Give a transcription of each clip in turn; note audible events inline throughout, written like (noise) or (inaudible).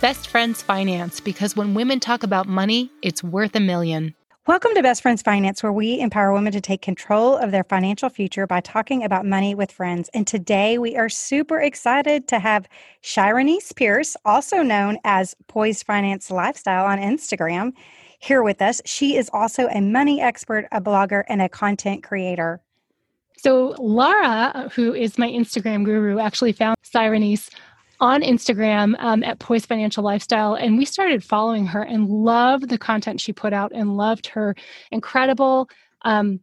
Best Friends Finance, because when women talk about money, it's worth a million. Welcome to Best Friends Finance, where we empower women to take control of their financial future by talking about money with friends. And today we are super excited to have Shiranice Pierce, also known as Poised Finance Lifestyle on Instagram, here with us. She is also a money expert, a blogger, and a content creator. So, Laura, who is my Instagram guru, actually found Shiranice on Instagram um, at Poised Financial Lifestyle, and we started following her and loved the content she put out and loved her incredible um,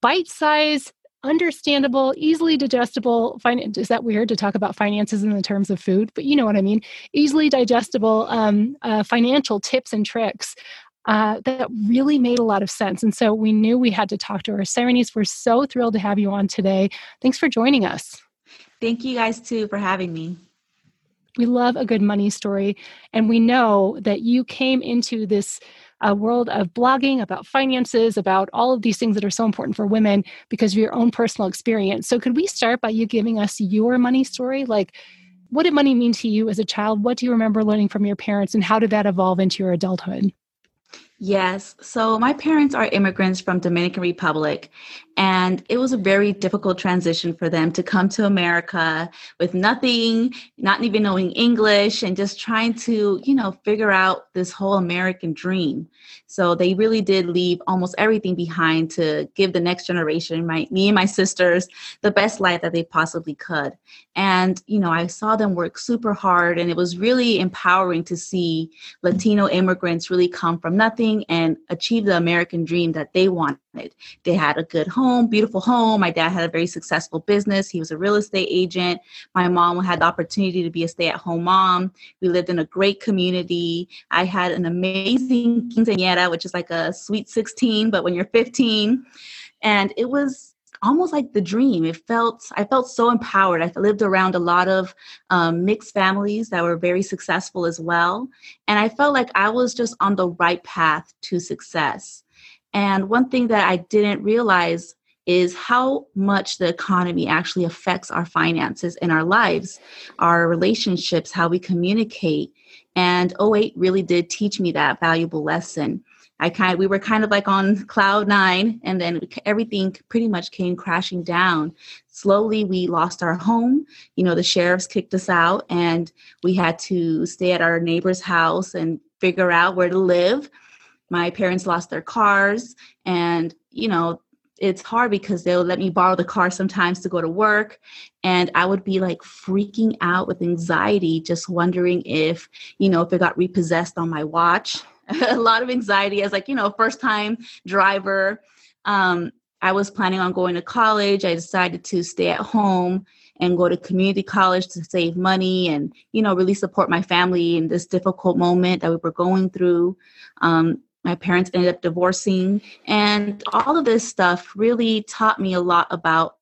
bite size understandable, easily digestible. Fin- is that weird to talk about finances in the terms of food? But you know what I mean. Easily digestible um, uh, financial tips and tricks. Uh, that really made a lot of sense. And so we knew we had to talk to her. Shiranice, we're so thrilled to have you on today. Thanks for joining us. Thank you guys too for having me. We love a good money story. And we know that you came into this uh, world of blogging about finances, about all of these things that are so important for women because of your own personal experience. So, could we start by you giving us your money story? Like, what did money mean to you as a child? What do you remember learning from your parents, and how did that evolve into your adulthood? Yes. So my parents are immigrants from Dominican Republic and it was a very difficult transition for them to come to America with nothing, not even knowing English and just trying to, you know, figure out this whole American dream. So they really did leave almost everything behind to give the next generation, my me and my sisters, the best life that they possibly could. And, you know, I saw them work super hard and it was really empowering to see Latino immigrants really come from nothing and achieve the American dream that they wanted. They had a good home, beautiful home. My dad had a very successful business. He was a real estate agent. My mom had the opportunity to be a stay at home mom. We lived in a great community. I had an amazing quinceañera, which is like a sweet 16, but when you're 15. And it was almost like the dream. It felt I felt so empowered. I lived around a lot of um, mixed families that were very successful as well, and I felt like I was just on the right path to success. And one thing that I didn't realize is how much the economy actually affects our finances and our lives, our relationships, how we communicate. And 08 really did teach me that valuable lesson. I kind of, we were kind of like on cloud nine, and then everything pretty much came crashing down. Slowly, we lost our home. You know, the sheriffs kicked us out, and we had to stay at our neighbor's house and figure out where to live. My parents lost their cars, and you know, it's hard because they'll let me borrow the car sometimes to go to work and i would be like freaking out with anxiety just wondering if you know if it got repossessed on my watch (laughs) a lot of anxiety as like you know first time driver. Um, i was planning on going to college. I decided to stay at home and go to community college to save money and you know really support my family in this difficult moment that we were going through. Um, my parents ended up divorcing and all of this stuff really taught me a lot about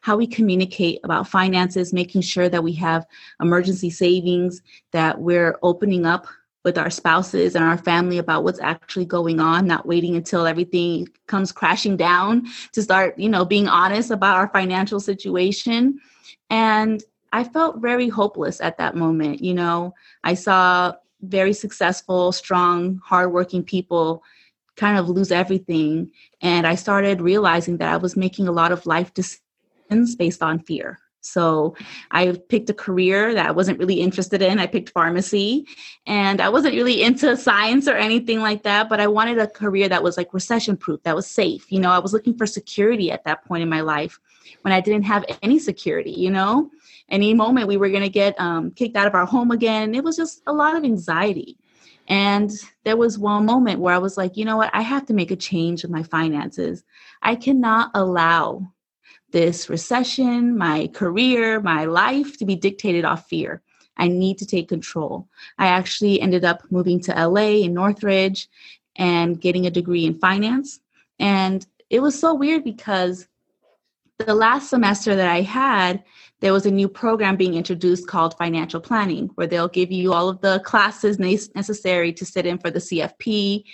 how we communicate about finances making sure that we have emergency savings that we're opening up with our spouses and our family about what's actually going on not waiting until everything comes crashing down to start you know being honest about our financial situation. And i felt very hopeless at that moment you know. I saw very successful strong hardworking people kind of lose everything. And i started realizing that i was making a lot of life decisions based on fear so I picked a career that I wasn't really interested in. I picked pharmacy and I wasn't really into science or anything like that, but I wanted a career that was like recession proof, that was safe. You know, I was looking for security at that point in my life when I didn't have any security, you know? Any moment we were going to get um, kicked out of our home again. It was just a lot of anxiety. And there was one moment where I was like, you know what? I have to make a change in my finances. I cannot allow this recession, my career, my life to be dictated off fear. I need to take control. I actually ended up moving to LA in Northridge and getting a degree in finance. And it was so weird because the last semester that I had, there was a new program being introduced called financial planning, where they'll give you all of the classes necessary to sit in for the CFP.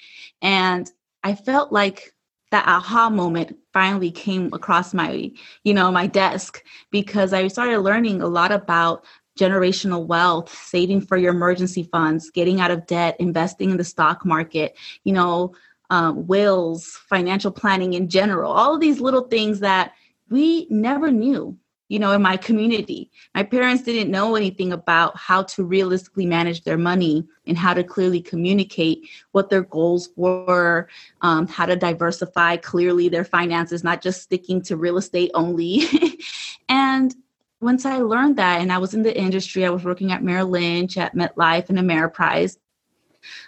And I felt like that aha moment finally came across my you know my desk because i started learning a lot about generational wealth, saving for your emergency funds, getting out of debt, investing in the stock market, you know, um, wills, financial planning in general, all of these little things that we never knew you know in my community my parents didn't know anything about how to realistically manage their money and how to clearly communicate what their goals were um, how to diversify clearly their finances not just sticking to real estate only (laughs) and once i learned that and i was in the industry i was working at merrill lynch at metlife and ameriprise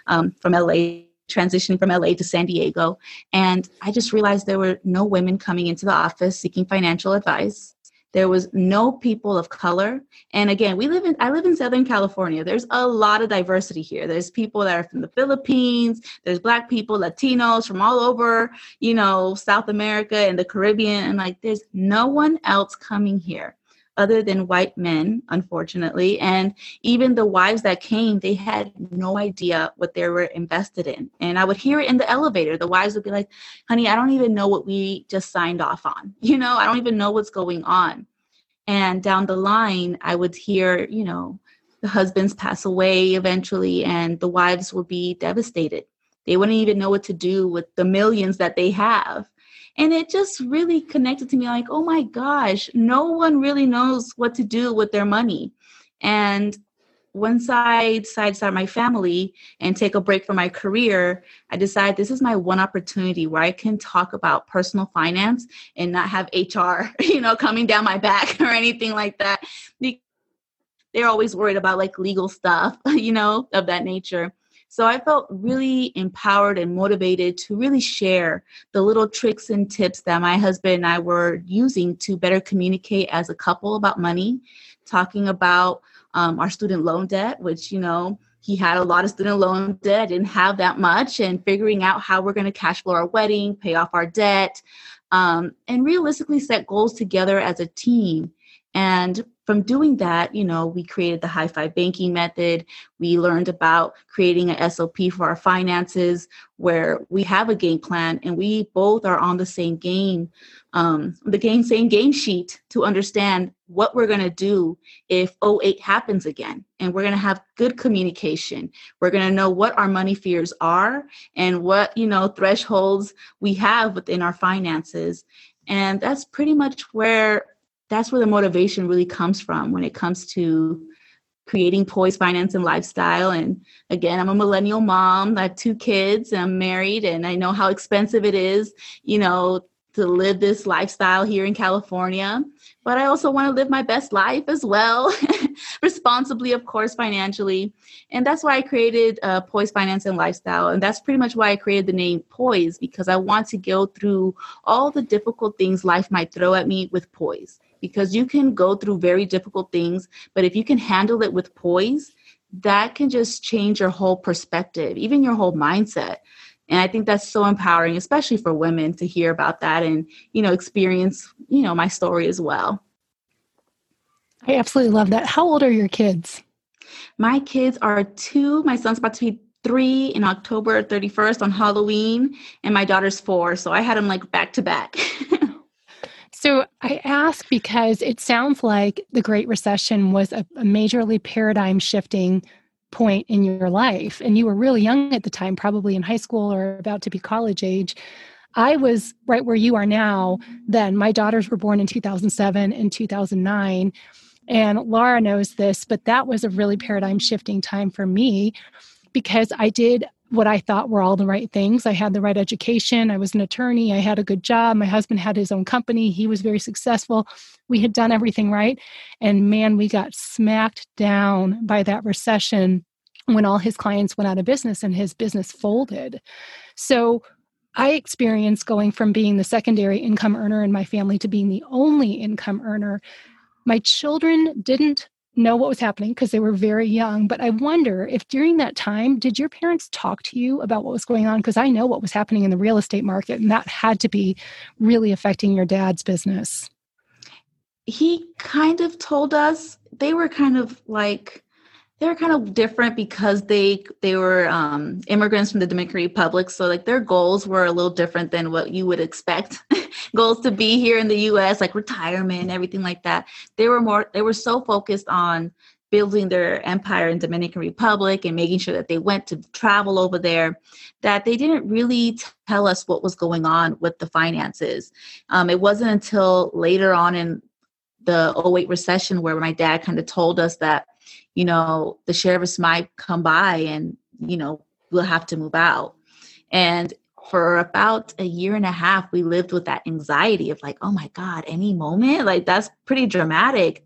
um, from la transitioning from LA to San Diego. And I just realized there were no women coming into the office seeking financial advice. There was no people of color. And again, we live in I live in Southern California. There's a lot of diversity here. There's people that are from the Philippines, there's black people, Latinos from all over, you know, South America and the Caribbean. And like there's no one else coming here other than white men, unfortunately. And even the wives that came, they had no idea what they were invested in. And I would hear it in the elevator. The wives would be like, honey, I don't even know what we just signed off on. (laughs) You know, I don't even know what's going on. And down the line, I would hear, you know, the husbands pass away eventually, and the wives would be devastated. They wouldn't even know what to do with the millions that they have. And it just really connected to me like, oh my gosh, no one really knows what to do with their money. And once I decided to start my family and take a break from my career, I decided this is my one opportunity where I can talk about personal finance and not have HR, (laughs) you know, coming down my back (laughs) or anything like that. They're always worried about like legal stuff, (laughs) you know, of that nature. So I felt really empowered and motivated to really share the little tricks and tips that my husband and I were using to better communicate as a couple about money, talking about um, our student loan debt, which, you know, he had a lot of student loan debt, didn't have that much, and figuring out how we're going to cash flow our wedding, pay off our debt, um, and realistically set goals together as a team. And from doing that, you know, we created the high five banking method. We learned about creating an SOP for our finances where we have a game plan and we both are on the same game, um, the game, same game sheet to understand what we're going to do if 08 happens again. And we're going to have good communication. We're going to know what our money fears are and what, you know, thresholds we have within our finances. And that's pretty much where that's where the motivation really comes from when it comes to creating poised finance and lifestyle. And again i'm a millennial mom i have two kids and i'm married and i know how expensive it is you know to live this lifestyle here in california. But i also want to live my best life as well (laughs) responsibly of course financially. And that's why i created uh, poised finance and lifestyle. And that's pretty much why i created the name poise because i want to go through all the difficult things life might throw at me with poise because you can go through very difficult things, but if you can handle it with poise, that can just change your whole perspective, even your whole mindset. And I think that's so empowering, especially for women to hear about that and, you know, experience, you know, my story as well. I absolutely love that. How old are your kids? My kids are two. My son's about to be three in October 31st on Halloween, and my daughter's four. So I had them like back to back. (laughs) So I ask because it sounds like the Great Recession was a, a majorly paradigm shifting point in your life. And you were really young at the time, probably in high school or about to be college age. I was right where you are now then. My daughters were born in 2007 and 2009. And Laura knows this, but that was a really paradigm shifting time for me because I did what I thought were all the right things. I had the right education. I was an attorney. I had a good job. My husband had his own company. He was very successful. We had done everything right. And man, we got smacked down by that recession when all his clients went out of business and his business folded. So I experienced going from being the secondary income earner in my family to being the only income earner. My children didn't know what was happening because they were very young. But I wonder if during that time, did your parents talk to you about what was going on? Because I know what was happening in the real estate market, and that had to be really affecting your dad's business. He kind of told us, they were kind of like, they're kind of different because they they were um, immigrants from the Dominican Republic, so like their goals were a little different than what you would expect (laughs) goals to be here in the U.S., like retirement, everything like that. They were more they were so focused on building their empire in Dominican Republic and making sure that they went to travel over there that they didn't really tell us what was going on with the finances. Um, it wasn't until later on in the 08 recession where my dad kind of told us that you know, the sheriffs might come by and, you know, we'll have to move out. And for about a year and a half, we lived with that anxiety of like, oh my God, any moment? Like, that's pretty dramatic.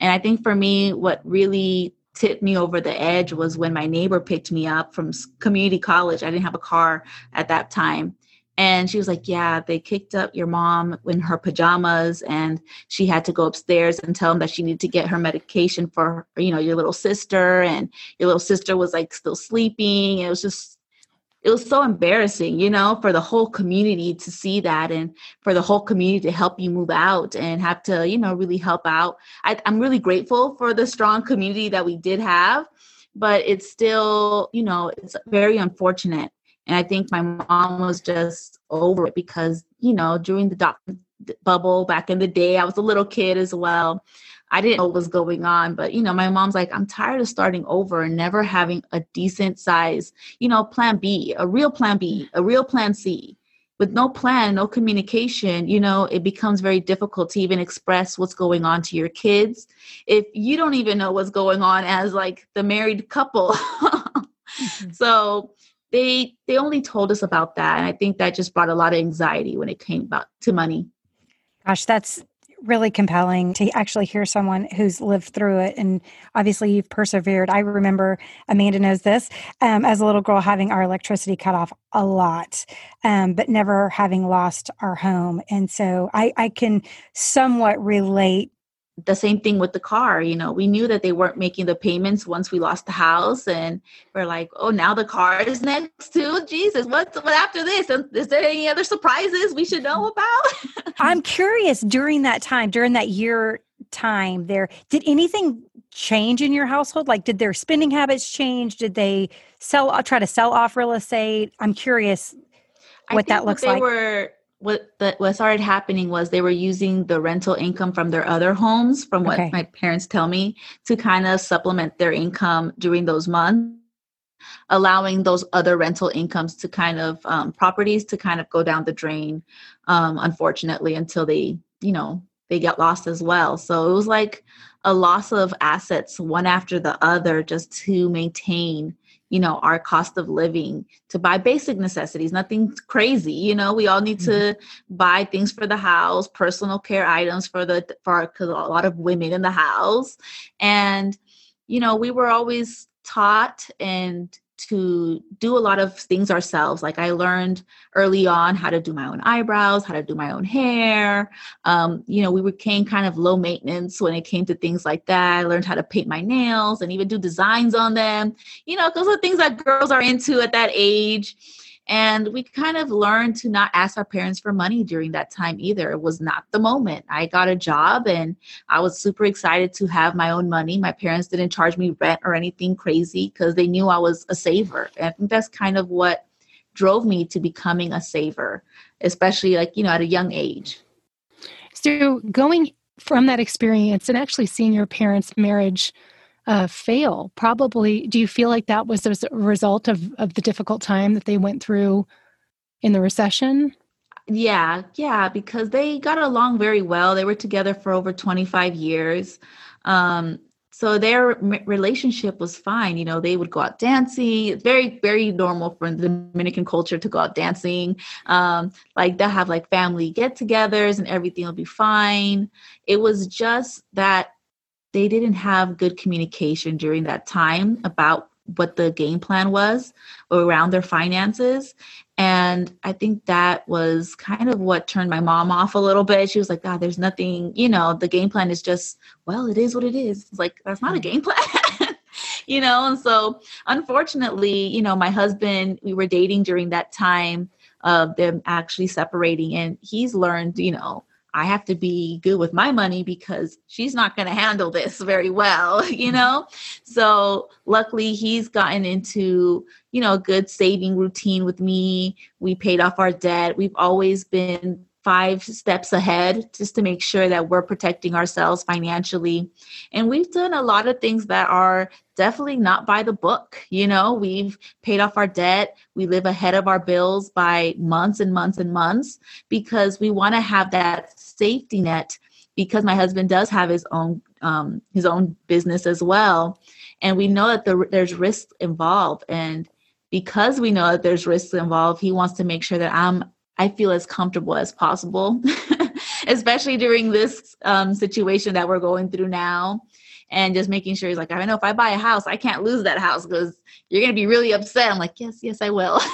And I think for me, what really tipped me over the edge was when my neighbor picked me up from community college. I didn't have a car at that time. And she was like, Yeah, they kicked up your mom in her pajamas, and she had to go upstairs and tell them that she needed to get her medication for, you know, your little sister. And your little sister was like still sleeping. It was just, it was so embarrassing, you know, for the whole community to see that and for the whole community to help you move out and have to, you know, really help out. I, I'm really grateful for the strong community that we did have, but it's still, you know, it's very unfortunate and I think my mom was just over it because, you know, during the doc bubble back in the day, I was a little kid as well. I didn't know what was going on, but you know, my mom's like, I'm tired of starting over and never having a decent size, you know, plan B, a real plan B, a real plan C. With no plan, no communication, you know, it becomes very difficult to even express what's going on to your kids. If you don't even know what's going on as like the married couple. (laughs) mm-hmm. So they they only told us about that and i think that just brought a lot of anxiety when it came about to money. Gosh that's really compelling to actually hear someone who's lived through it and obviously you've persevered. I remember amanda knows this um, as a little girl having our electricity cut off a lot um, but never having lost our home and so I, I can somewhat relate the same thing with the car you know we knew that they weren't making the payments once we lost the house and we're like oh now the car is next to jesus. What's what after this? And is there any other surprises we should know about? (laughs) I'm curious during that time during that year time there did anything change in your household? Like did their spending habits change? Did they sell try to sell off real estate? I'm curious what that looks they like. were what the, what started happening was they were using the rental income from their other homes from what okay. my parents tell me to kind of supplement their income during those months allowing those other rental incomes to kind of um, properties to kind of go down the drain um, unfortunately until they you know they get lost as well so it was like a loss of assets one after the other just to maintain you know our cost of living to buy basic necessities nothing crazy you know we all need mm-hmm. to buy things for the house personal care items for the for because a lot of women in the house and you know we were always taught and to do a lot of things ourselves. Like I learned early on how to do my own eyebrows, how to do my own hair. Um, you know, we became kind of low maintenance when it came to things like that. I learned how to paint my nails and even do designs on them. You know, those are things that girls are into at that age. And we kind of learned to not ask our parents for money during that time either. It was not the moment. I got a job and I was super excited to have my own money. My parents didn't charge me rent or anything crazy because they knew I was a saver. And I think that's kind of what drove me to becoming a saver, especially like, you know, at a young age. So going from that experience and actually seeing your parents' marriage uh, fail probably. Do you feel like that was a result of, of the difficult time that they went through in the recession? Yeah yeah because they got along very well. They were together for over 25 years. Um, so their relationship was fine. You know they would go out dancing. Very very normal for the dominican culture to go out dancing. Um, like they'll have like family get-togethers and everything will be fine. It was just that they didn't have good communication during that time about what the game plan was around their finances. And I think that was kind of what turned my mom off a little bit. She was like, God, there's nothing, you know, the game plan is just, well, it is what it is. It's like, that's not a mm-hmm. game plan. (laughs) you know, and so unfortunately, you know, my husband, we were dating during that time of them actually separating, and he's learned, you know, I have to be good with my money because she's not going to handle this very well, (laughs) you mm-hmm. know? So luckily he's gotten into, you know, a good saving routine with me. We paid off our debt. We've always been five steps ahead just to make sure that we're protecting ourselves financially. And we've done a lot of things that are definitely not by the book. You know, we've paid off our debt, we live ahead of our bills by months and months and months because we want to have that safety net because my husband does have his own um, his own business as well and we know that the, there's risks involved and because we know that there's risks involved he wants to make sure that i'm I feel as comfortable as possible, (laughs) especially during this um, situation that we're going through now. And just making sure he's like, I know if I buy a house, I can't lose that house because you're going to be really upset. I'm like, yes, yes, I will. (laughs)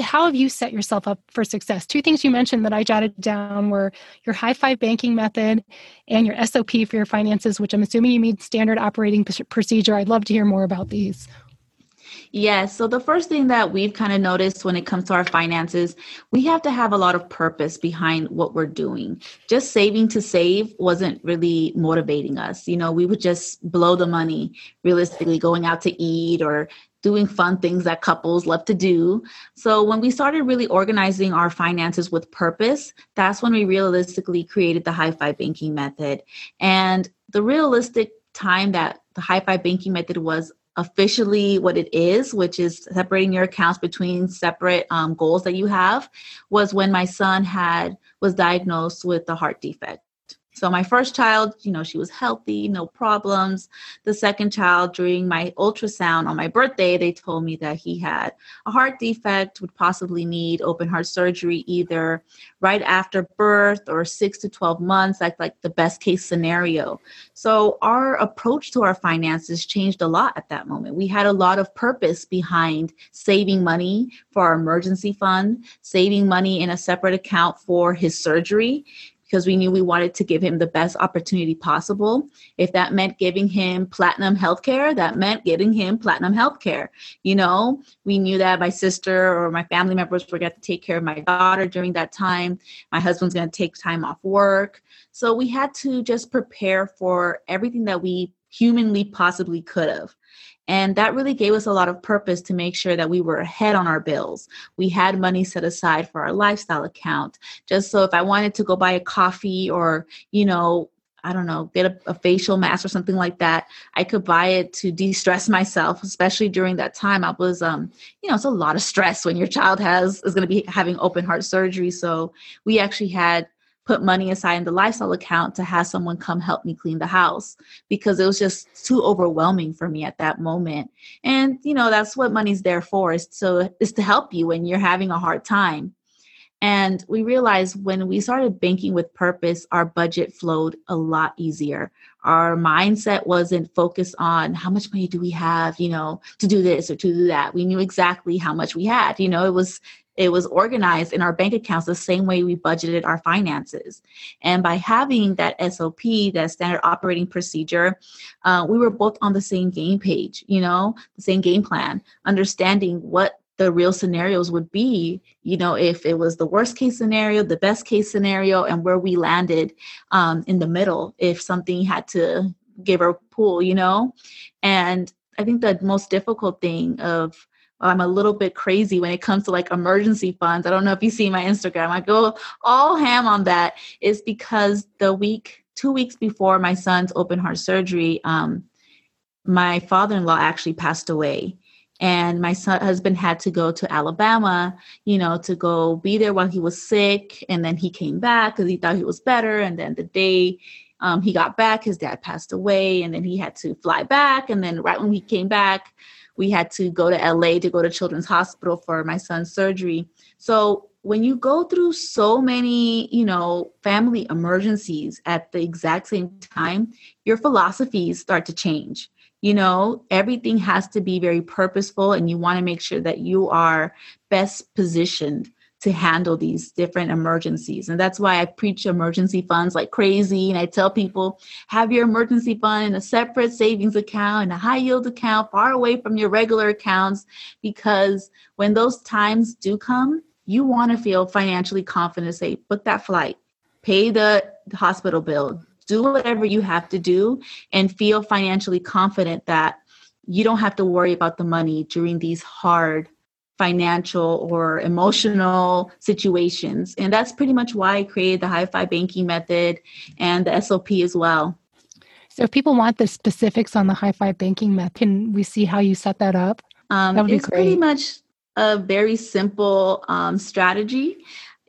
How have you set yourself up for success? Two things you mentioned that I jotted down were your high five banking method and your SOP for your finances, which I'm assuming you mean standard operating procedure. I'd love to hear more about these. Yes. So the first thing that we've kind of noticed when it comes to our finances, we have to have a lot of purpose behind what we're doing. Just saving to save wasn't really motivating us. You know, we would just blow the money realistically going out to eat or doing fun things that couples love to do. So when we started really organizing our finances with purpose, that's when we realistically created the high five banking method. And the realistic time that the high five banking method was officially what it is, which is separating your accounts between separate um, goals that you have, was when my son had was diagnosed with a heart defect. So my first child, you know, she was healthy, no problems. The second child, during my ultrasound on my birthday, they told me that he had a heart defect, would possibly need open heart surgery either right after birth or 6 to 12 months, like like the best case scenario. So our approach to our finances changed a lot at that moment. We had a lot of purpose behind saving money for our emergency fund, saving money in a separate account for his surgery because we knew we wanted to give him the best opportunity possible. If that meant giving him platinum healthcare, that meant getting him platinum healthcare. You know, we knew that my sister or my family members were going to take care of my daughter during that time. My husband's going to take time off work. So we had to just prepare for everything that we humanly possibly could have. And that really gave us a lot of purpose to make sure that we were ahead on our bills. We had money set aside for our lifestyle account, just so if I wanted to go buy a coffee or, you know, I don't know, get a, a, facial mask or something like that. I could buy it to de-stress myself, especially during that time. I was, um, you know, it's a lot of stress when your child has is going to be having open heart surgery. So we actually had put money aside in the lifestyle account to have someone come help me clean the house because it was just too overwhelming for me at that moment. And you know, that's what money's there for is to is to help you when you're having a hard time. And we realized when we started banking with purpose, our budget flowed a lot easier. Our mindset wasn't focused on how much money do we have, you know, to do this or to do that. We knew exactly how much we had. You know, it was it was organized in our bank accounts the same way we budgeted our finances. And by having that SOP, that standard operating procedure, uh, we were both on the same game page, you know, the same game plan, understanding what the real scenarios would be, you know, if it was the worst case scenario, the best case scenario, and where we landed um, in the middle if something had to give or pull, you know. And I think the most difficult thing of I'm a little bit crazy when it comes to like emergency funds. I don't know if you see my Instagram. I go all ham on that. Is because the week, two weeks before my son's open heart surgery, um, my father-in-law actually passed away and my son husband had to go to alabama you know to go be there while he was sick and then he came back because he thought he was better and then the day um, he got back his dad passed away and then he had to fly back and then right when he came back we had to go to LA to go to Children's Hospital for my son's surgery. So when you go through so many, you know, family emergencies at the exact same time, your philosophies start to change. You know, everything has to be very purposeful and you want to make sure that you are best positioned to handle these different emergencies. And that's why I preach emergency funds like crazy. And I tell people have your emergency fund in a separate savings account and a high yield account far away from your regular accounts because when those times do come, you want to feel financially confident say book that flight pay the hospital bill, do whatever you have to do, and feel financially confident that you don't have to worry about the money during these hard financial or emotional situations. And that's pretty much why I created the high five banking method and the SOP as well. So if people want the specifics on the high five banking method, can we see how you set that up? Um, that would it's be great. pretty much a very simple um, strategy.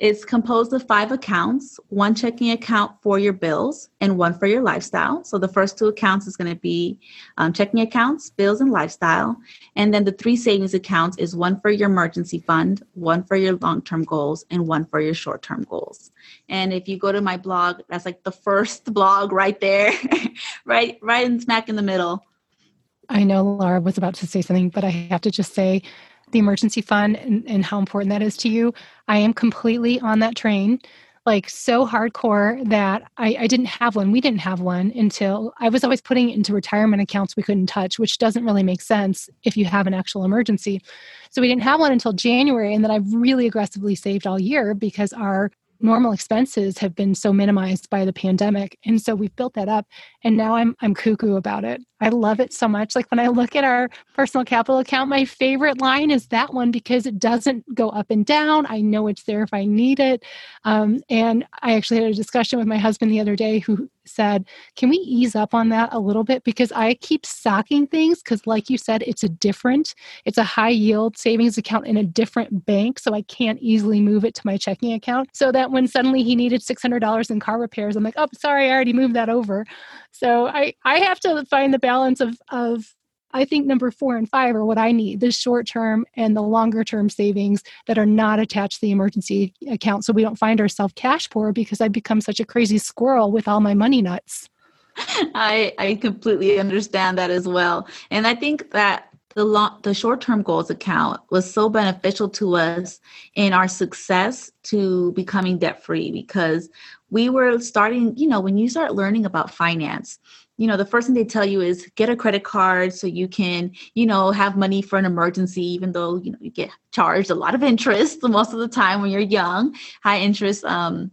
It's composed of five accounts one checking account for your bills and one for your lifestyle. So the first two accounts is going to be um, checking accounts, bills, and lifestyle. And then the three savings accounts is one for your emergency fund, one for your long term goals, and one for your short term goals. And if you go to my blog, that's like the first (laughs) blog right there, (laughs) right, right in smack in the middle. I know Laura was about to say something, but I have to just say the emergency fund and, and how important that is to you. I am completely on that train, like so hardcore that I, I didn't have one. We didn't have one until I was always putting it into retirement accounts we couldn't touch, which doesn't really make sense if you have an actual emergency. So we didn't have one until January. And then I've really aggressively saved all year because our normal expenses have been so minimized by the pandemic. And so we've built that up and now i'm i'm cuckoo about it. I love it so much. Like when i look at our personal capital account my favorite line is that one because it doesn't go up and down. I know it's there if i need it. Um, and i actually had a discussion with my husband the other day who said, Can we ease up on that a little bit? Because I keep stocking things because, like you said, it's a different, it's a high yield savings account in a different bank. So I can't easily move it to my checking account. So that when suddenly he needed $600 in car repairs, I'm like, Oh, sorry, I already moved that over. So I, I have to find the balance of, of I think number four and five are what I need the short term and the longer term savings that are not attached to the emergency account. So we don't find ourselves cash poor because I become such a crazy squirrel with all my money nuts. I, I completely understand that as well. And I think that the long, the short-term goals account was so beneficial to us in our success to becoming debt free because we were starting, you know, when you start learning about finance, you know the first thing they tell you is get a credit card so you can you know have money for an emergency even though you know you get charged a lot of (laughs) interest most of the time when you're young high interest um,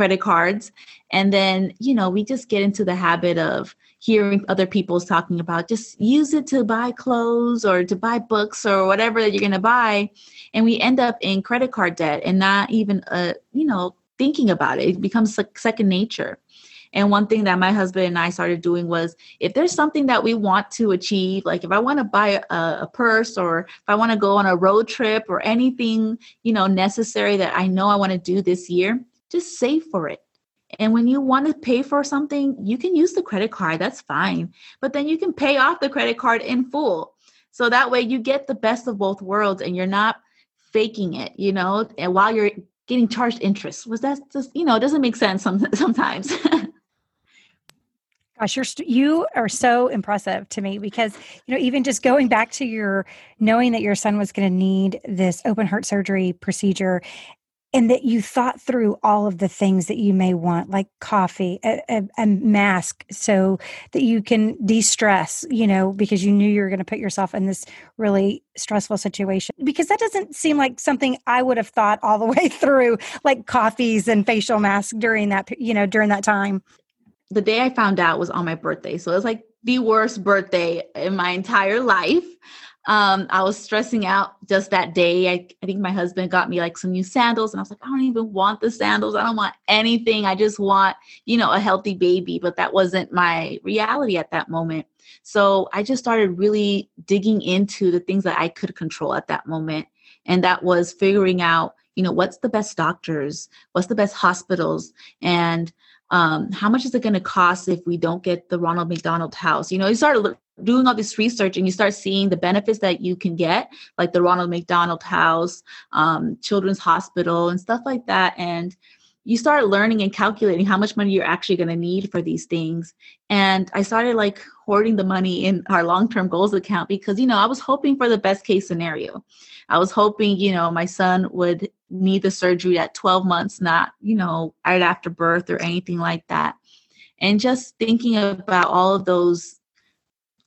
credit cards. And then you know we just get into the habit of hearing other people's talking about just use it to buy clothes or to buy books or whatever that you're going to buy. And we end up in credit card debt and not even uh you know thinking about it. It becomes like second nature and one thing that my husband and I started doing was if there's something that we want to achieve, like if I want to buy a, a purse or if I want to go on a road trip or anything, you know, necessary that I know I want to do this year, just save for it. And when you want to pay for something, you can use the credit card, that's fine. But then you can pay off the credit card in full. So that way you get the best of both worlds and you're not faking it, you know, and while you're getting charged interest. Was that just, you know, it doesn't make sense some, (laughs) sometimes. (laughs) Gosh, you're st- you are so impressive to me because you know even just going back to your knowing that your son was going to need this open heart surgery procedure and that you thought through all of the things that you may want like coffee a, a, a mask so that you can de-stress you know because you knew you were going to put yourself in this really stressful situation. Because that doesn't seem like something i would have thought all the (laughs) way through like coffees and facial masks during that you know during that time the day I found out was on my birthday. So it was like the worst birthday in my entire life. Um, I was stressing out just that day. I, I think my husband got me like some new sandals, and I was like, I don't even want the sandals. I don't want anything. I just want, you know, a healthy baby. But that wasn't my reality at that moment. So I just started really digging into the things that I could control at that moment. And that was figuring out, you know, what's the best doctors, what's the best hospitals, and um, how much is it going to cost if we don't get the Ronald McDonald House? You know, you start doing all this research and you start seeing the benefits that you can get, like the Ronald McDonald House, um, Children's Hospital, and stuff like that. And you start learning and calculating how much money you're actually going to need for these things. And I started like hoarding the money in our long term goals account because, you know, I was hoping for the best case scenario. I was hoping, you know, my son would need the surgery at 12 months, not, you know, right after birth or anything like that. And just thinking about all of those,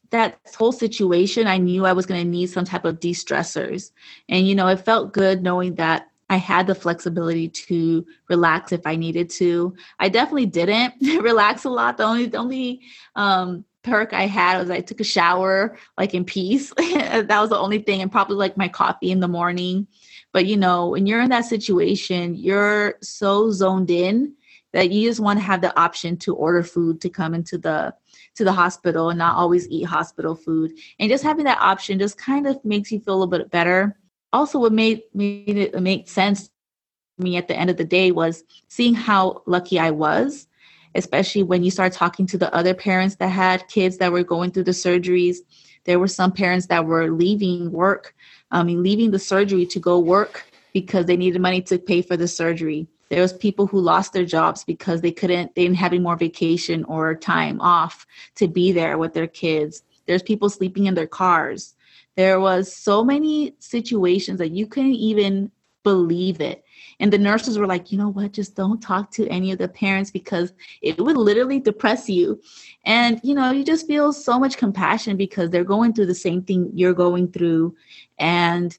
that whole situation, I knew I was going to need some type of de stressors. And, you know, it felt good knowing that I had the flexibility to relax if I needed to. I definitely didn't (laughs) relax a lot. The only the only um, perk I had was I took a shower like in peace. (laughs) that was the only thing, and probably like my coffee in the morning. But you know, when you're in that situation, you're so zoned in that you just want to have the option to order food to come into the to the hospital and not always eat hospital food. And just having that option just kind of makes you feel a little bit better. Also, what made made it make sense to me at the end of the day was seeing how lucky I was, especially when you start talking to the other parents that had kids that were going through the surgeries. There were some parents that were leaving work, I mean, leaving the surgery to go work because they needed money to pay for the surgery. There was people who lost their jobs because they couldn't they didn't have any more vacation or time off to be there with their kids. There's people sleeping in their cars there was so many situations that you couldn't even believe it. And the nurses were like you know what? Just don't talk to any of the parents because it would literally depress you. And you know you just feel so much compassion because they're going through the same thing you're going through. And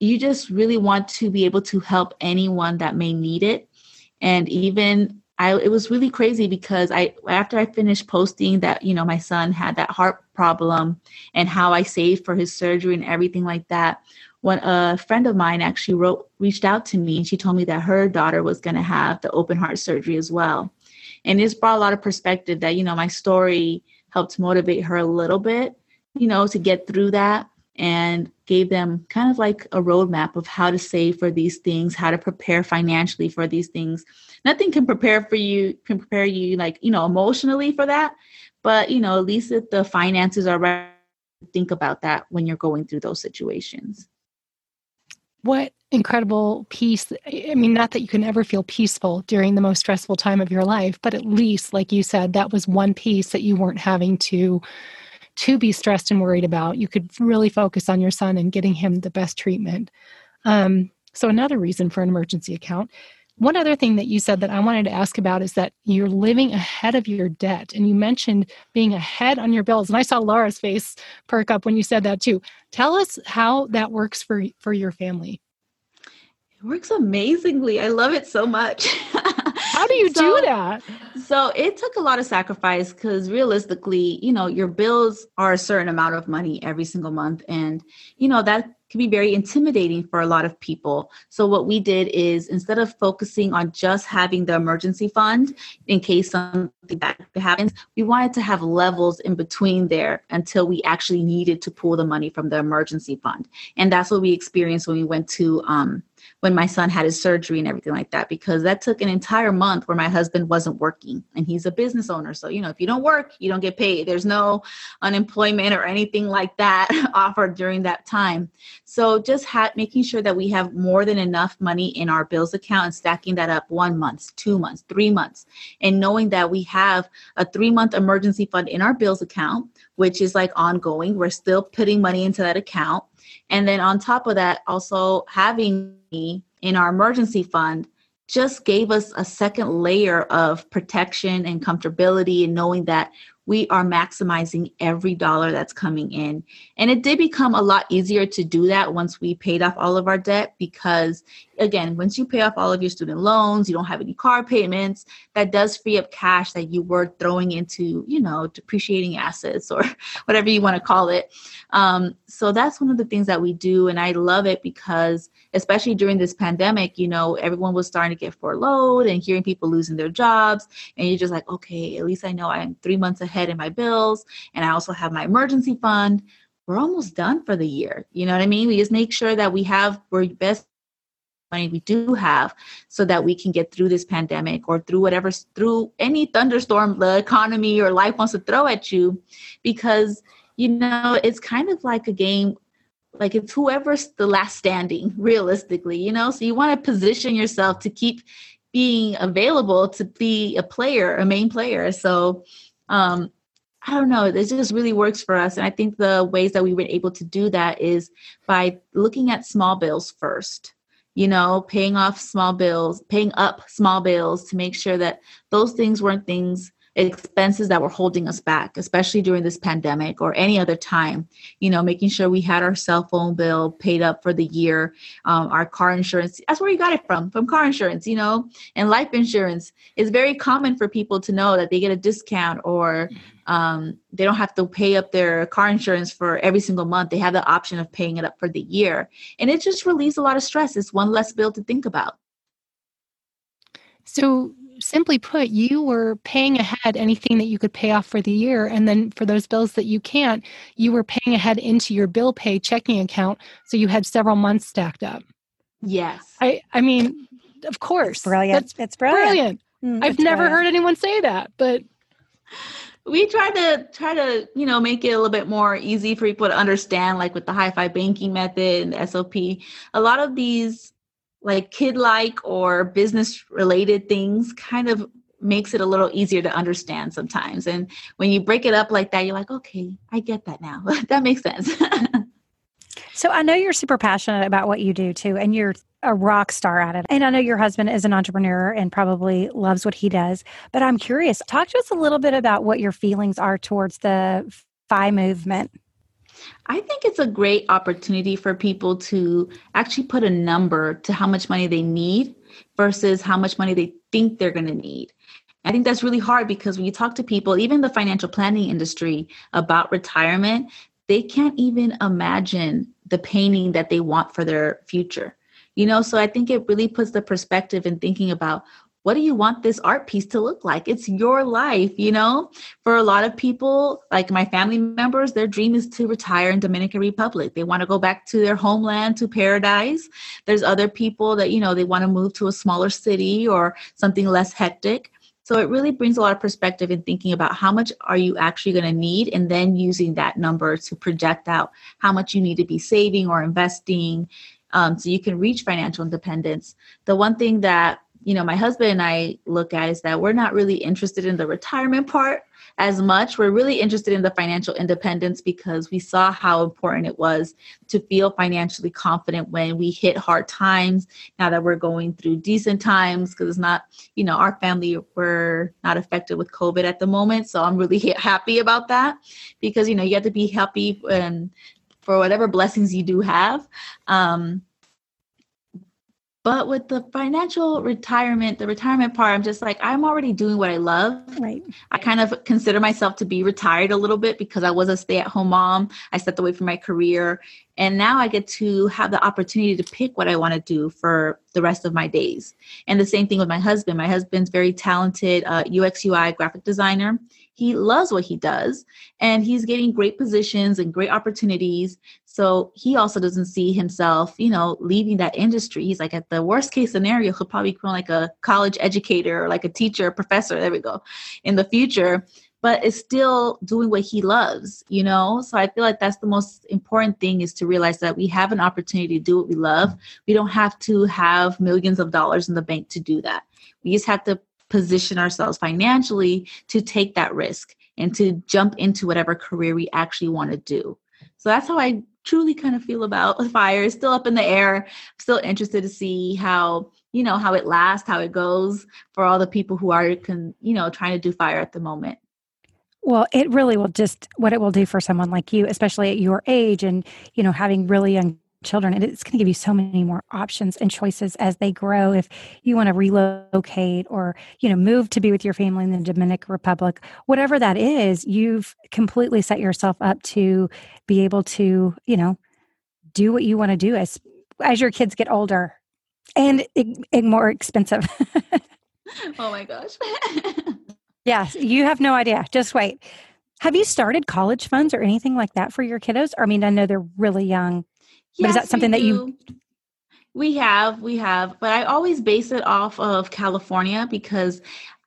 you just really want to be able to help anyone that may need it. And even I, it was really crazy because I after I finished posting that you know my son had that heart problem and how I saved for his surgery and everything like that. When a friend of mine actually wrote reached out to me and she told me that her daughter was going to have the open heart surgery as well, and this brought a lot of perspective that you know my story helped motivate her a little bit, you know, to get through that and gave them kind of like a roadmap of how to save for these things, how to prepare financially for these things. Nothing can prepare for you, can prepare you like, you know, emotionally for that. But, you know, at least if the finances are right, think about that when you're going through those situations. What incredible peace. I mean, not that you can ever feel peaceful during the most stressful time of your life, but at least, like you said, that was one piece that you weren't having to to be stressed and worried about. You could really focus on your son and getting him the best treatment. Um, so, another reason for an emergency account. One other thing that you said that I wanted to ask about is that you're living ahead of your debt. And you mentioned being ahead on your bills. And I saw Laura's face perk up when you said that too. Tell us how that works for, for your family. It works amazingly. I love it so much. (laughs) How do you so, do that? So it took a lot of sacrifice because realistically, you know, your bills are a certain amount of money every single month. And, you know, that can be very intimidating for a lot of people. So what we did is instead of focusing on just having the emergency fund in case something bad happens, we wanted to have levels in between there until we actually needed to pull the money from the emergency fund. And that's what we experienced when we went to um, when my son had his surgery and everything like that because that took an entire month where my husband wasn't working and he's a business owner so you know if you don't work you don't get paid there's no unemployment or anything like that (laughs) offered during that time so just ha- making sure that we have more than enough money in our bills account and stacking that up one month two months three months. And knowing that we have a three month emergency fund in our bills account which is like ongoing we're still putting money into that account. And then on top of that, also having in our emergency fund just gave us a second layer of protection and comfortability and knowing that we are maximizing every dollar that's coming in. And it did become a lot easier to do that once we paid off all of our debt because, again, once you pay off all of your student loans, you don't have any car payments, that does free up cash that you were throwing into, you know, depreciating assets or (laughs) whatever you want to call it. Um, so that's one of the things that we do. And I love it because especially during this pandemic, you know, everyone was starting to get furloughed and hearing people losing their jobs. And you're just like, okay, at least I know I'm three months ahead in my bills. And I also have my emergency fund. We're almost done for the year. You know what I mean? We just make sure that we have we're best money we do have so that we can get through this pandemic or through whatever through any thunderstorm the economy or life wants to throw at you because you know it's kind of like a game like it's whoever's the last standing (laughs) realistically you know? So you want to position yourself to keep being available to be a player a main player. So um i don't know this just really works for us. And i think the ways that we were able to do that is by looking at small bills first you know paying off small bills paying up small bills to make sure that those things weren't things expenses that were holding us back, especially during this pandemic or any other time. You know, making sure we had our cell phone bill paid up for the year, um, our car insurance. That's where you got it from, from car insurance, you know, and life insurance. is very common for people to know that they get a discount or um, they don't have to pay up their car insurance for every single month. They have the option of paying it up for the year. And it just relieves a lot of stress. It's one less bill to think about. So, simply put, you were paying ahead anything that you could pay off for the year. And then for those bills that you can't, you were paying ahead into your bill pay checking account. So you had several months stacked up. Yes. I, I mean, of course. It's brilliant. That's it's brilliant. brilliant. Mm, I've never brilliant. heard anyone say that, but we try to try to you know make it a little bit more easy for people to understand like with the high five banking method and the sop a lot of these like kid like or business related things kind of makes it a little easier to understand sometimes. And when you break it up like that, you're like, okay, I get that now. (laughs) that makes sense. (laughs) so I know you're super passionate about what you do too, and you're a rock star at it. And I know your husband is an entrepreneur and probably loves what he does. But I'm curious, talk to us a little bit about what your feelings are towards the FI movement. I think it's a great opportunity for people to actually put a number to how much money they need versus how much money they think they're going to need. I think that's really hard because when you talk to people, even the financial planning industry, about retirement, they can't even imagine the painting that they want for their future. You know, so I think it really puts the perspective in thinking about what do you want this art piece to look like? It's your life, you know? For a lot of people, like my family members, their dream is to retire in Dominican Republic. They want to go back to their homeland, to paradise. There's other people that, you know, they want to move to a smaller city or something less hectic. So it really brings a lot of perspective in thinking about how much are you actually going to need and then using that number to project out how much you need to be saving or investing um, so you can reach financial independence. The one thing that you know my husband and i look at is that we're not really interested in the retirement part as much. We're really interested in the financial independence because we saw how important it was to feel financially confident when we hit hard times. Now that we're going through decent times because it's not you know our family we're not affected with covid at the moment. So i'm really happy about that because you know you have to be happy and for whatever blessings you do have. Um but with the financial retirement, the retirement part, I'm just like, I'm already doing what I love. Right. I kind of consider myself to be retired a little bit because I was a stay at home mom. I stepped away from my career. And now I get to have the opportunity to pick what I want to do for the rest of my days. And the same thing with my husband. My husband's very talented uh, UX UI graphic designer he loves what he does and he's getting great positions and great opportunities. So he also doesn't see himself you know leaving that industry. He's like at the worst case scenario he'll probably become like a college educator or like a teacher professor there we go in the future but is still doing what he loves you know? So i feel like that's the most important thing is to realize that we have an opportunity to do what we love. We don't have to have millions of dollars in the bank to do that. We just have to position ourselves financially to take that risk and to jump into whatever career we actually want to do. So that's how I truly kind of feel about (laughs) fire. It's still up in the air. I'm still interested to see how you know how it lasts, how it goes for all the people who are can you know trying to do fire at the moment. Well, it really will just what it will do for someone like you, especially at your age and you know having really young children and it's going to give you so many more options and choices as they grow. If you want to relocate or you know move to be with your family in the dominican republic whatever that is you've completely set yourself up to be able to you know do what you want to do as as your kids get older and, and more expensive. (laughs) Oh my gosh. Yes you have no idea. Just wait. Have you started college funds or anything like that for your kiddos? I mean i know they're really young Yes, but is that something that you we have, we have, but I always base it off of California because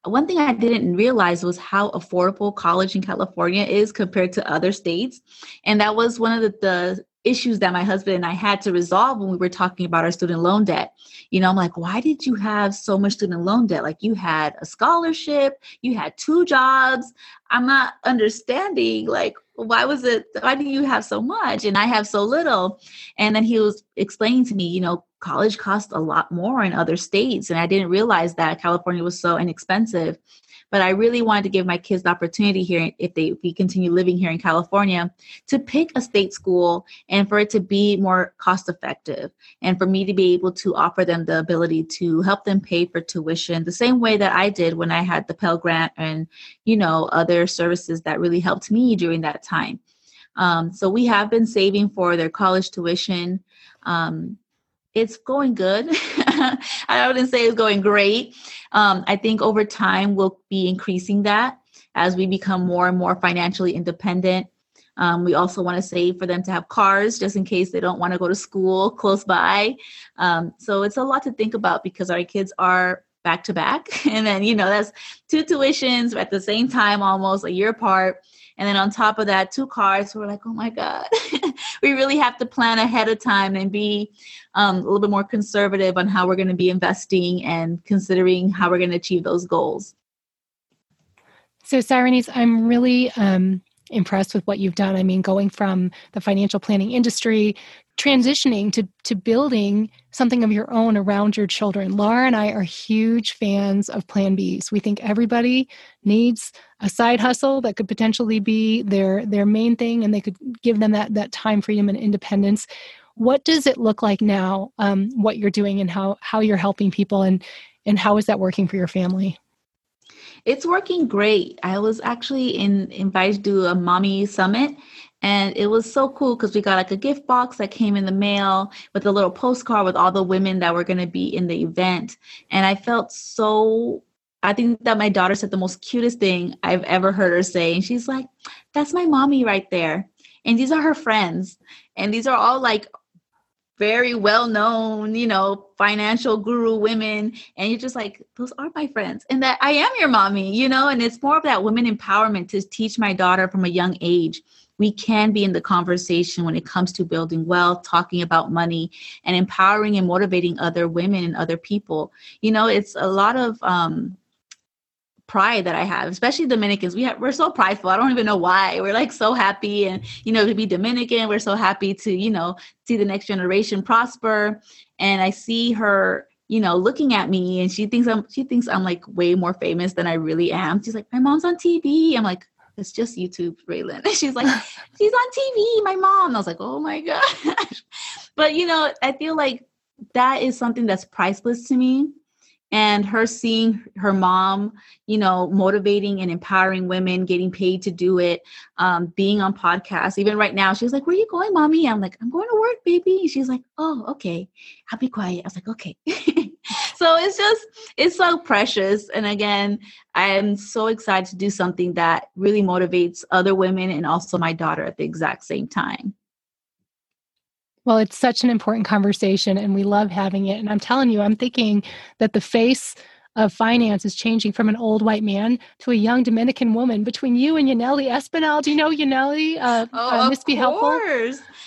one thing I didn't realize was how affordable college in California is compared to other states. And that was one of the, the issues that my husband and I had to resolve when we were talking about our student loan debt. You know, I'm like, why did you have so much student loan debt? Like you had a scholarship, you had two jobs. I'm not understanding like why was it why do you have so much and I have so little? And then he was explaining to me, you know, college costs a lot more in other states and I didn't realize that California was so inexpensive. But I really wanted to give my kids the opportunity here, if they if we continue living here in California, to pick a state school and for it to be more cost effective, and for me to be able to offer them the ability to help them pay for tuition the same way that I did when I had the Pell Grant and you know other services that really helped me during that time. Um, so we have been saving for their college tuition. Um, it's going good. (laughs) I wouldn't say it's going great. Um, I think over time we'll be increasing that as we become more and more financially independent. Um, we also want to save for them to have cars just in case they don't want to go to school (laughs) close by. Um, so it's a lot to think about because our kids are back to back. (laughs) And then, you know, that's two tuitions at the same time, almost a year apart. And then on top of that, two cars. We're like, oh my God, (laughs) we really have to plan ahead of time and be um, a little bit more conservative on how we're going to be investing and considering how we're going to achieve those goals. So, Cyrenese, I'm really um, impressed with what you've done. I mean, going from the financial planning industry, transitioning to, to building something of your own around your children. Laura and I are huge fans of Plan Bs. We think everybody needs a side hustle that could potentially be their their main thing, and they could give them that that time freedom and independence. What does it look like now? Um, what you're doing and how how you're helping people, and and how is that working for your family? It's working great. I was actually in, invited to a mommy summit and it was so cool because we got like a gift box that came in the mail with a little postcard with all the women that were going to be in the event. And I felt so, I think that my daughter said the most cutest thing I've ever heard her say. And she's like, that's my mommy right there. And these are her friends. And these are all like very well known, you know, financial guru women. And you're just like, those are my friends. And that I am your mommy, you know, and it's more of that women empowerment to teach my daughter from a young age. We can be in the conversation when it comes to building wealth, talking about money, and empowering and motivating other women and other people. You know, it's a lot of um, pride that I have, especially Dominicans. We have we're so prideful. I don't even know why. We're like so happy and you know to be Dominican. We're so happy to, you know, see the next generation prosper. And I see her, you know, looking at me and she thinks I'm she thinks I'm like way more famous than I really am. She's like, My mom's on TV. I'm like, it's just YouTube, Raylan. And (laughs) she's like, (laughs) she's on TV, my mom. I was like, oh my gosh. (laughs) but you know, I feel like that is something that's priceless to me and her seeing her mom you know motivating and empowering women getting paid to do it um, being on podcasts. Even right now she's like where are you going mommy? I'm like i'm going to work baby. She's like oh okay. I'll be quiet. I was like okay. (laughs) So it's just it's so precious. And again i'm so excited to do something that really motivates other women and also my daughter at the exact same time well, it's such an important conversation and we love having it. And I'm telling you, I'm thinking that the face of finance is changing from an old white man to a young Dominican woman. Between you and Yaneli Espinal, do you know Yaneli? Uh, oh, uh, Miss Be Helpful.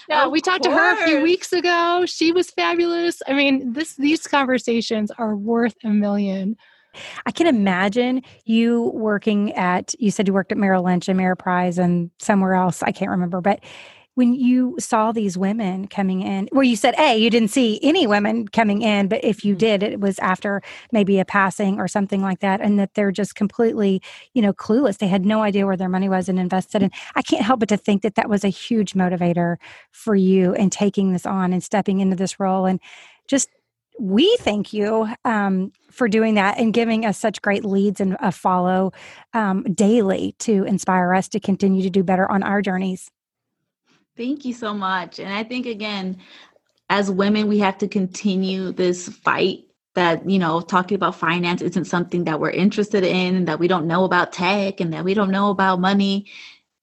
Yeah, we talked course. to her a few weeks ago. She was fabulous. I mean, this these conversations are worth a million. I can imagine you working at, you said you worked at Merrill Lynch and Prize and somewhere else. I can't remember, but when you saw these women coming in, well, you said, A, you didn't see any women coming in, but if you mm-hmm. did, it was after maybe a passing or something like that, and that they're just completely, you know, clueless. They had no idea where their money was and invested. And I can't help but to think that that was a huge motivator for you in taking this on and stepping into this role. And just we thank you um, for doing that and giving us such great leads and a follow um, daily to inspire us to continue to do better on our journeys. Thank you so much. And I think, again, as women, we have to continue this fight that, you know, talking about finance isn't something that we're interested in, that we don't know about tech, and that we don't know about money.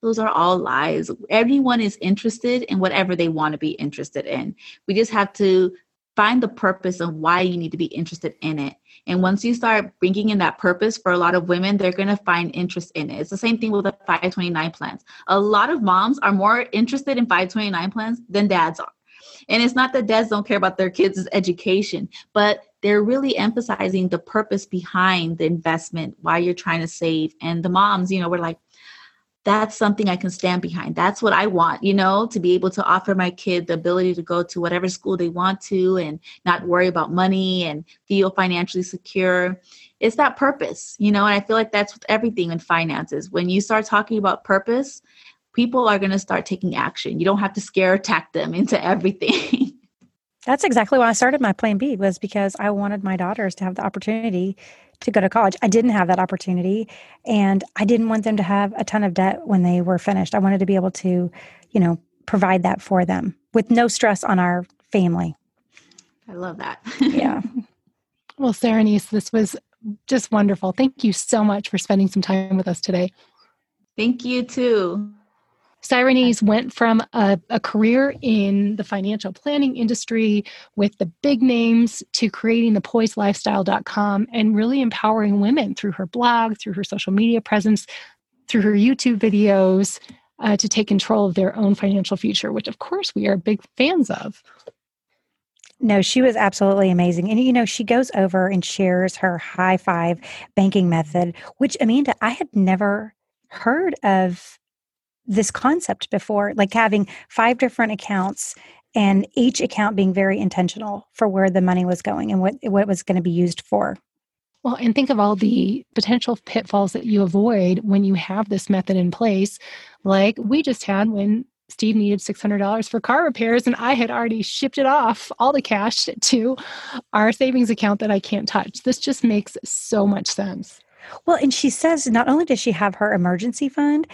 Those are all lies. Everyone is interested in whatever they want to be interested in. We just have to find the purpose and why you need to be interested in it. And once you start bringing in that purpose for a lot of women, they're going to find interest in it. It's the same thing with the 529 plans. A lot of moms are more interested in 529 plans than dads are. And it's not that dads don't care about their kids' education, but they're really emphasizing the purpose behind the investment, why you're trying to save. And the moms, you know, we're like, that's something I can stand behind. That's what I want, you know, to be able to offer my kid the ability to go to whatever school they want to and not worry about money and feel financially secure. It's that purpose, you know, and I feel like that's with everything in finances. When you start talking about purpose, people are going to start taking action. You don't have to scare attack them (laughs) into everything. That's exactly why I started my plan B was because I wanted my daughters to have the opportunity to go to college. I didn't have that opportunity and I didn't want them to have a ton of debt when they were finished. I wanted to be able to, you know, provide that for them with no stress on our family. I love that. yeah. (laughs) Well, Cyrenese, this was just wonderful. Thank you so much for spending some time with us today. Thank you too. Cyrenese went from a, a, career in the financial planning industry with the big names to creating the poisedlifestyle.com and really empowering women through her blog, through her social media presence, through her YouTube videos uh, to take control of their own financial future, which of course we are big fans of. No, she was absolutely amazing. And, you know, she goes over and shares her high five banking method, which, Amanda, I had never heard of this concept before, like having five different accounts and each account being very intentional for where the money was going and what, what it was going to be used for. Well, and think of all the potential pitfalls that you avoid when you have this method in place, like we just had when Steve needed $600 for car repairs, and I had already shipped it off, all the cash, to our savings account that I can't touch. This just makes so much sense. Well, and she says not only does she have her emergency fund,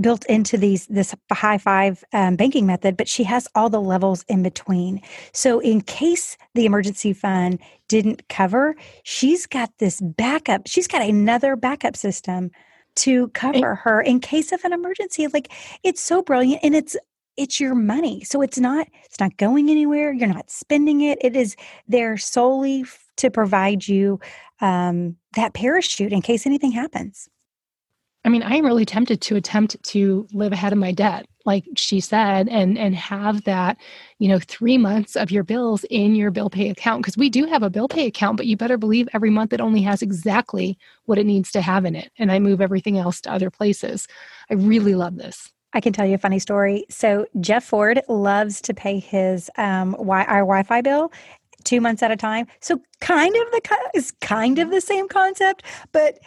built into these this high five um, banking method but she has all the levels in between. So in case the emergency fund didn't cover she's got this backup she's got another backup system to cover her in case of an emergency. Like it's so brilliant and it's it's your money. So it's not it's not going anywhere. You're not spending it. It is there solely to provide you um, that parachute in case anything happens I mean, I'm really tempted to attempt to live ahead of my debt, like she said, and and have that, you know, three months of your bills in your bill pay account because we do have a bill pay account, but you better believe every month it only has exactly what it needs to have in it, and I move everything else to other places. I really love this. I can tell you a funny story. So Jeff Ford loves to pay his um, wi- our Wi-Fi bill two months at a time. So kind of the is kind of the same concept, but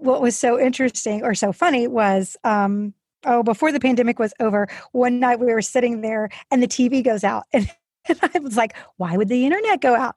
what was so interesting or so funny was um, oh before the pandemic was over one night we were sitting there and the tv goes out. And, (laughs) and i was like why would the internet go out?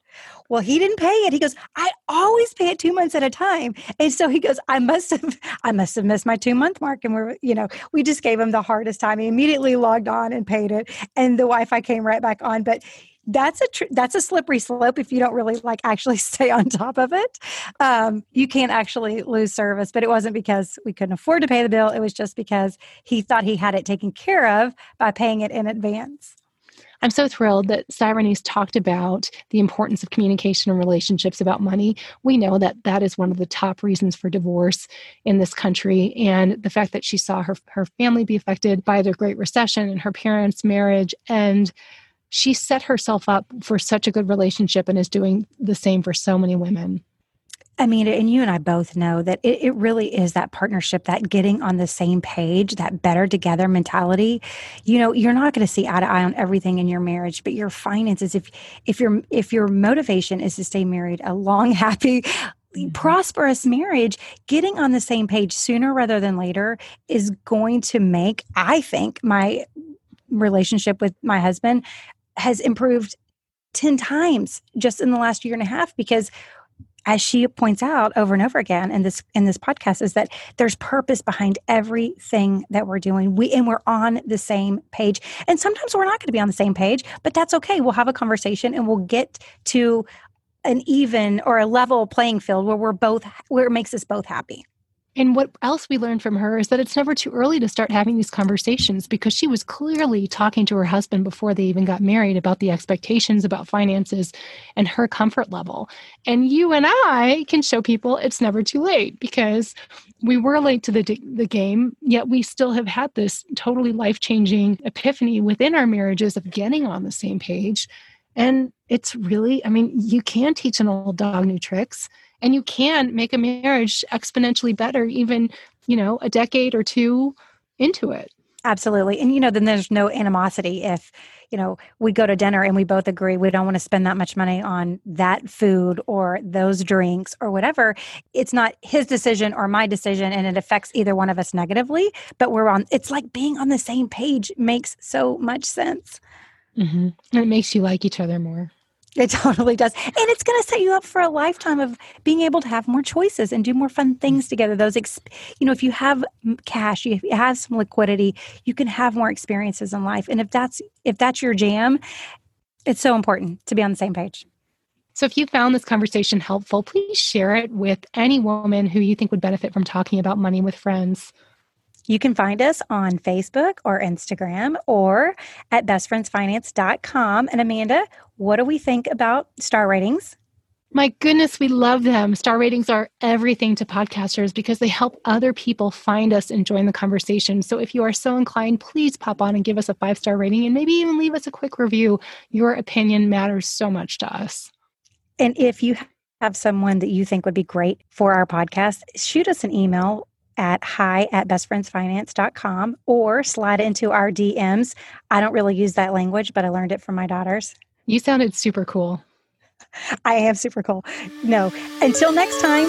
Well he didn't pay it. He goes i always pay it two months at a time. And so he goes i must have i must have missed my two month mark. And we're you know we just gave him the hardest time. He immediately logged on and paid it. And the wi-fi came right back on. But that's a tr- that's a slippery slope if you don't really like actually (laughs) stay on top of it um, you can't actually lose service but it wasn't because we couldn't afford to pay the bill it was just because he thought he had it taken care of by paying it in advance I'm so thrilled that Cyrenese talked about the importance of communication and relationships about money. We know that that is one of the top reasons for divorce in this country. And the fact that she saw her, her family be affected by the Great Recession and her parents' marriage and she set herself up for such a good relationship and is doing the same for so many women. I mean, and you and I both know that it, it, really is that partnership, that getting on the same page, that better together mentality. You know, you're not going to see eye to eye on everything in your marriage, but your finances, if if your if your motivation is to stay married, a long, (laughs) happy, mm-hmm. prosperous marriage, getting on the same page sooner rather than later is going to make, I think, my relationship with my husband has improved 10 times just in the last year and a half because as she points out over and over again in this in this podcast is that there's purpose behind everything that we're doing. We and we're on the same page. And sometimes we're not going to be on the same page but that's okay. We'll have a conversation and we'll get to an even or a level playing field where we're both where it makes us both happy and what else we learned from her is that it's never too early to start having these conversations because she was clearly talking to her husband before they even got married about the expectations about finances and her comfort level. And you and I can show people it's never too late because we were late to the, the game, yet we still have had this totally life changing epiphany within our marriages of getting on the same page. And it's really, I mean, you can teach an old dog new tricks and you can make a marriage exponentially better even you know a decade or two into it. Absolutely. And, you know, then there's no animosity if, you know, we go to dinner and we both agree we don't want to spend that much money on that food or those drinks or whatever. It's not his decision or my decision and it affects either one of us negatively, but we're on, it's like being on the same page makes so much sense. Mm-hmm. And it makes you like each other more. It (laughs) totally does. And it's going to set you up for a lifetime of being able to have more choices and do more fun things together. Those, you know, if you have cash, if you have some liquidity, you can have more experiences in life. And if that's if that's your jam, it's so important to be on the same page. So if you found this conversation helpful, please share it with any woman who you think would benefit from talking about money with friends. You can find us on Facebook or Instagram or at bestfriendsfinance.com. And Amanda, what do we think about star ratings? My goodness, we love them. Star ratings are everything to podcasters because they help other people find us and join the conversation. So if you are so inclined, please pop on and give us a five star rating and maybe even leave us a quick review. Your opinion matters so much to us. And if you have someone that you think would be great for our podcast, shoot us an email at hi at bestfriendsfinance.com or slide into our DMs. I don't really use that language, but I learned it from my daughters. You sounded super cool. I am super cool. No. Until next time.